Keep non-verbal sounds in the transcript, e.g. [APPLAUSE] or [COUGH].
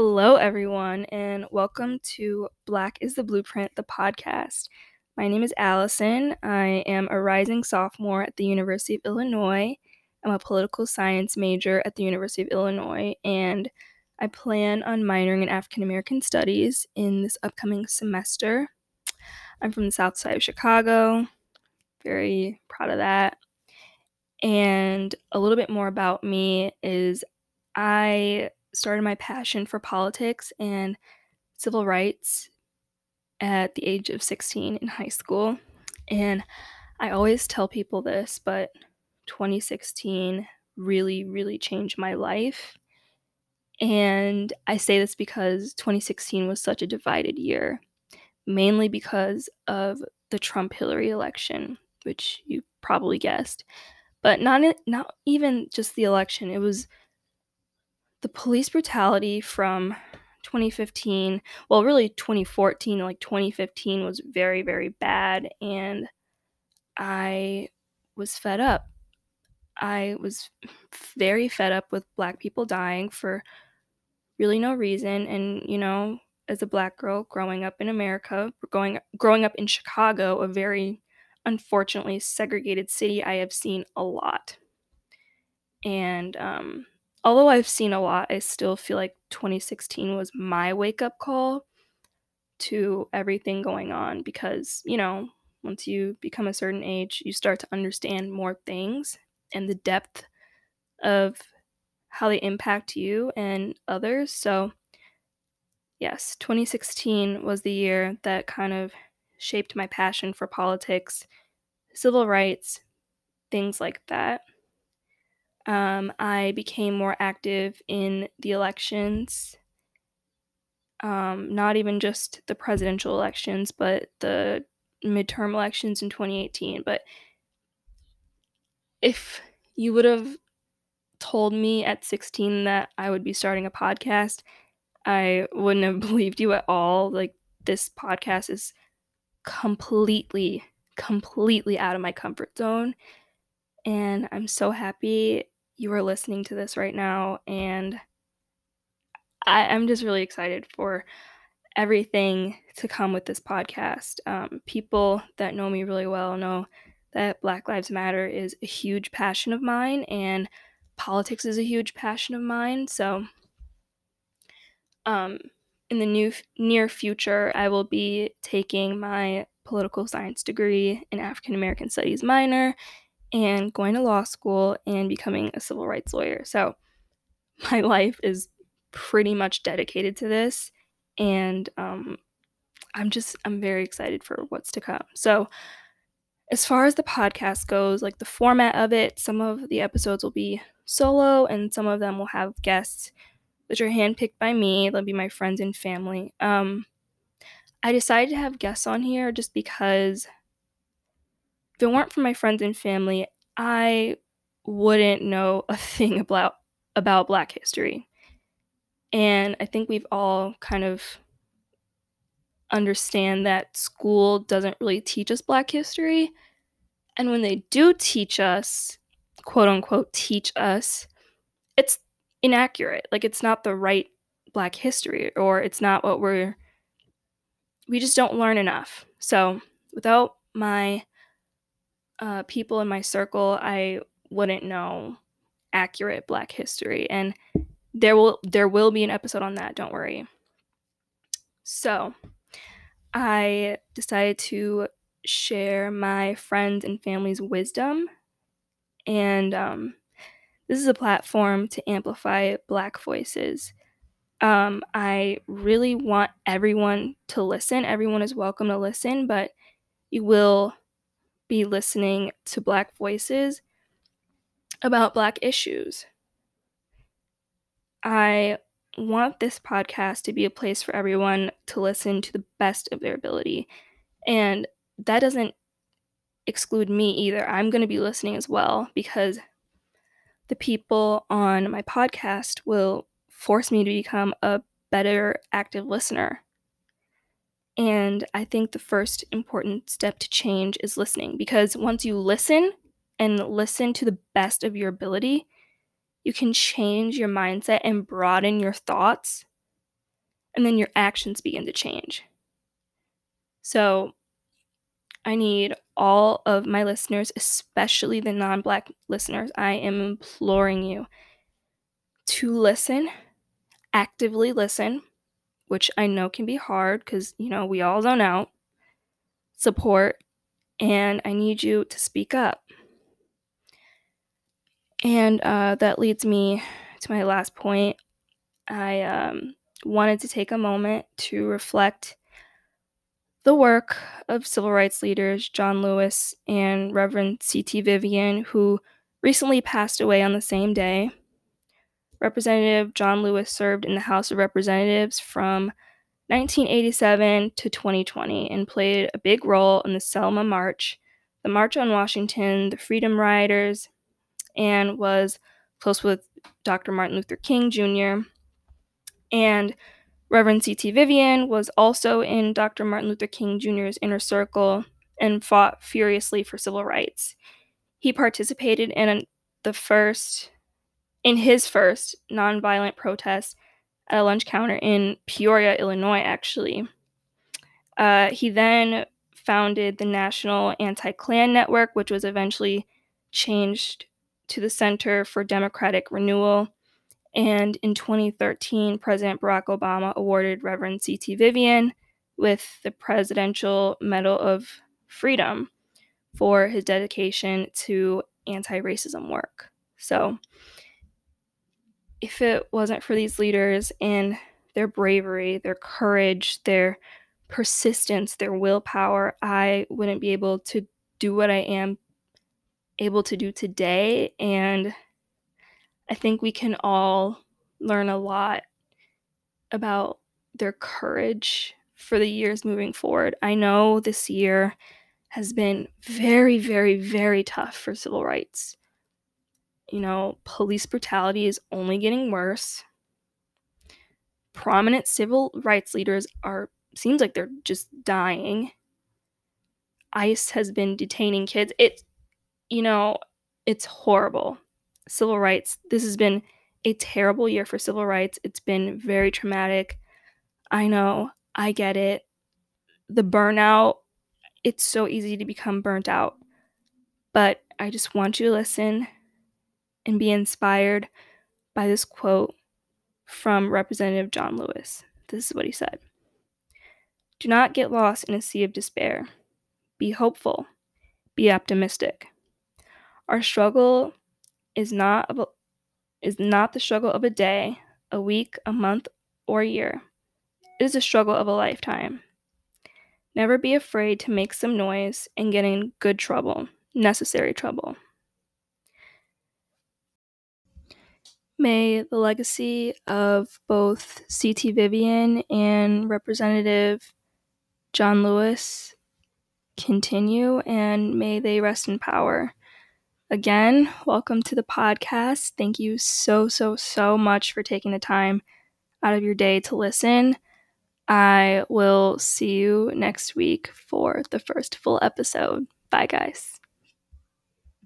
Hello, everyone, and welcome to Black is the Blueprint, the podcast. My name is Allison. I am a rising sophomore at the University of Illinois. I'm a political science major at the University of Illinois, and I plan on minoring in African American studies in this upcoming semester. I'm from the south side of Chicago. Very proud of that. And a little bit more about me is I started my passion for politics and civil rights at the age of 16 in high school. And I always tell people this, but 2016 really, really changed my life. And I say this because 2016 was such a divided year, mainly because of the Trump Hillary election, which you probably guessed. But not not even just the election, it was the police brutality from 2015 well really 2014 like 2015 was very very bad and i was fed up. I was very fed up with black people dying for really no reason and you know as a black girl growing up in america growing growing up in chicago a very unfortunately segregated city i have seen a lot. And um although I've seen a lot, I still feel like 2016 was my wake up call to everything going on because, you know, once you become a certain age, you start to understand more things and the depth of how they impact you and others. So, yes, 2016 was the year that kind of shaped my passion for politics, civil rights, things like that. Um, I became more active in the elections, um, not even just the presidential elections, but the midterm elections in 2018. But if you would have told me at 16 that I would be starting a podcast, I wouldn't have [LAUGHS] believed you at all. Like, this podcast is completely, completely out of my comfort zone. And I'm so happy you are listening to this right now. And I, am just really excited for everything to come with this podcast. Um, people that know me really well know that Black Lives Matter is a huge passion of mine, and politics is a huge passion of mine. So, um, in the new near future, I will be taking my political science degree in African American Studies minor and going to law school and becoming a civil rights lawyer. So [LAUGHS] my life is pretty much dedicated to this, and um, I'm just I'm very excited for what's to come. So as far as the podcast goes, like the format of it, some of the episodes will be solo, and some of them will have guests, which are handpicked by me. They'll be my friends and family. Um, I decided to have guests on here just because if it weren't for my friends and family, I wouldn't know a [LAUGHS] thing about about black history. And I think we've all kind of understand that school doesn't really teach us black history. And when they do teach us, quote unquote teach us, it's inaccurate. Like it's not the right black history or it's not what we're we just don't learn enough. So, without my uh, people in my circle, I wouldn't know accurate Black history, and there will there will be an episode on that. Don't worry. So, I decided to share my friends and family's wisdom, and um, this is a platform to amplify Black voices. Um, I really want everyone to listen. Everyone is welcome to listen, but you will be listening to Black voices about Black issues. I want this podcast to be a place for everyone to listen to the best of their ability. And that doesn't exclude me either. I'm going to be listening as well because the people on my podcast will force me to become a better active listener. And I think the first important step to change is listening because once you listen and listen to the best of your ability, you can change your mindset and broaden your thoughts and then your actions begin to change. So, I need all of my listeners, especially the non black listeners, I am imploring you to listen, actively listen, which I know can be hard because, you know, we all zone out, support, and I need you to speak up. And uh, that leads me to my last point. I um, wanted to take a moment to reflect the work of civil rights leaders John Lewis and Reverend C.T. Vivian, who recently passed away on the same day. Representative John Lewis served in the House of Representatives from 1987 to 2020 and played a big role in the Selma March, the March on Washington, the Freedom Riders, and was close with Dr. Martin Luther King Jr. And Reverend C.T. Vivian was also in Dr. Martin Luther King Jr.'s inner circle and fought furiously for civil rights. He participated in the first, in his first nonviolent protest at a lunch counter in Peoria, Illinois, actually. Uh, he then founded the National Anti Klan Network, which was eventually changed to the Center for Democratic Renewal. And in 2013, President Barack Obama awarded Reverend C.T. Vivian with the Presidential Medal of Freedom for his dedication to anti racism work. So, if it wasn't for these leaders and their bravery, their courage, their persistence, their willpower, I wouldn't be able to do what I am able to do today. And I think we can all learn a lot about their courage for the years moving forward. I know this year has been very, very, very tough for civil rights. You know, police brutality is only getting worse. Prominent civil rights leaders are, seems like they're just dying. ICE has been detaining kids. It, you know, it's horrible civil rights. This has been a terrible year for civil rights. It's been very traumatic. I know, I get it. The burnout, it's so easy to become burnt out. But I just want you to listen and be inspired by this quote from Representative John Lewis. This is what he said Do not get lost in a sea of despair. Be hopeful. Be optimistic. Our struggle is not a, is not the struggle of a day, a week, a month, or a year. It is a struggle of a lifetime. Never be afraid to make some noise and get in good trouble, necessary trouble. May the legacy of both C.T. Vivian and Representative John Lewis continue, and may they rest in power. Again, welcome to the podcast. Thank you so, so, so much for taking the time out of your day to listen. I will see you next week for the first full episode. Bye, guys.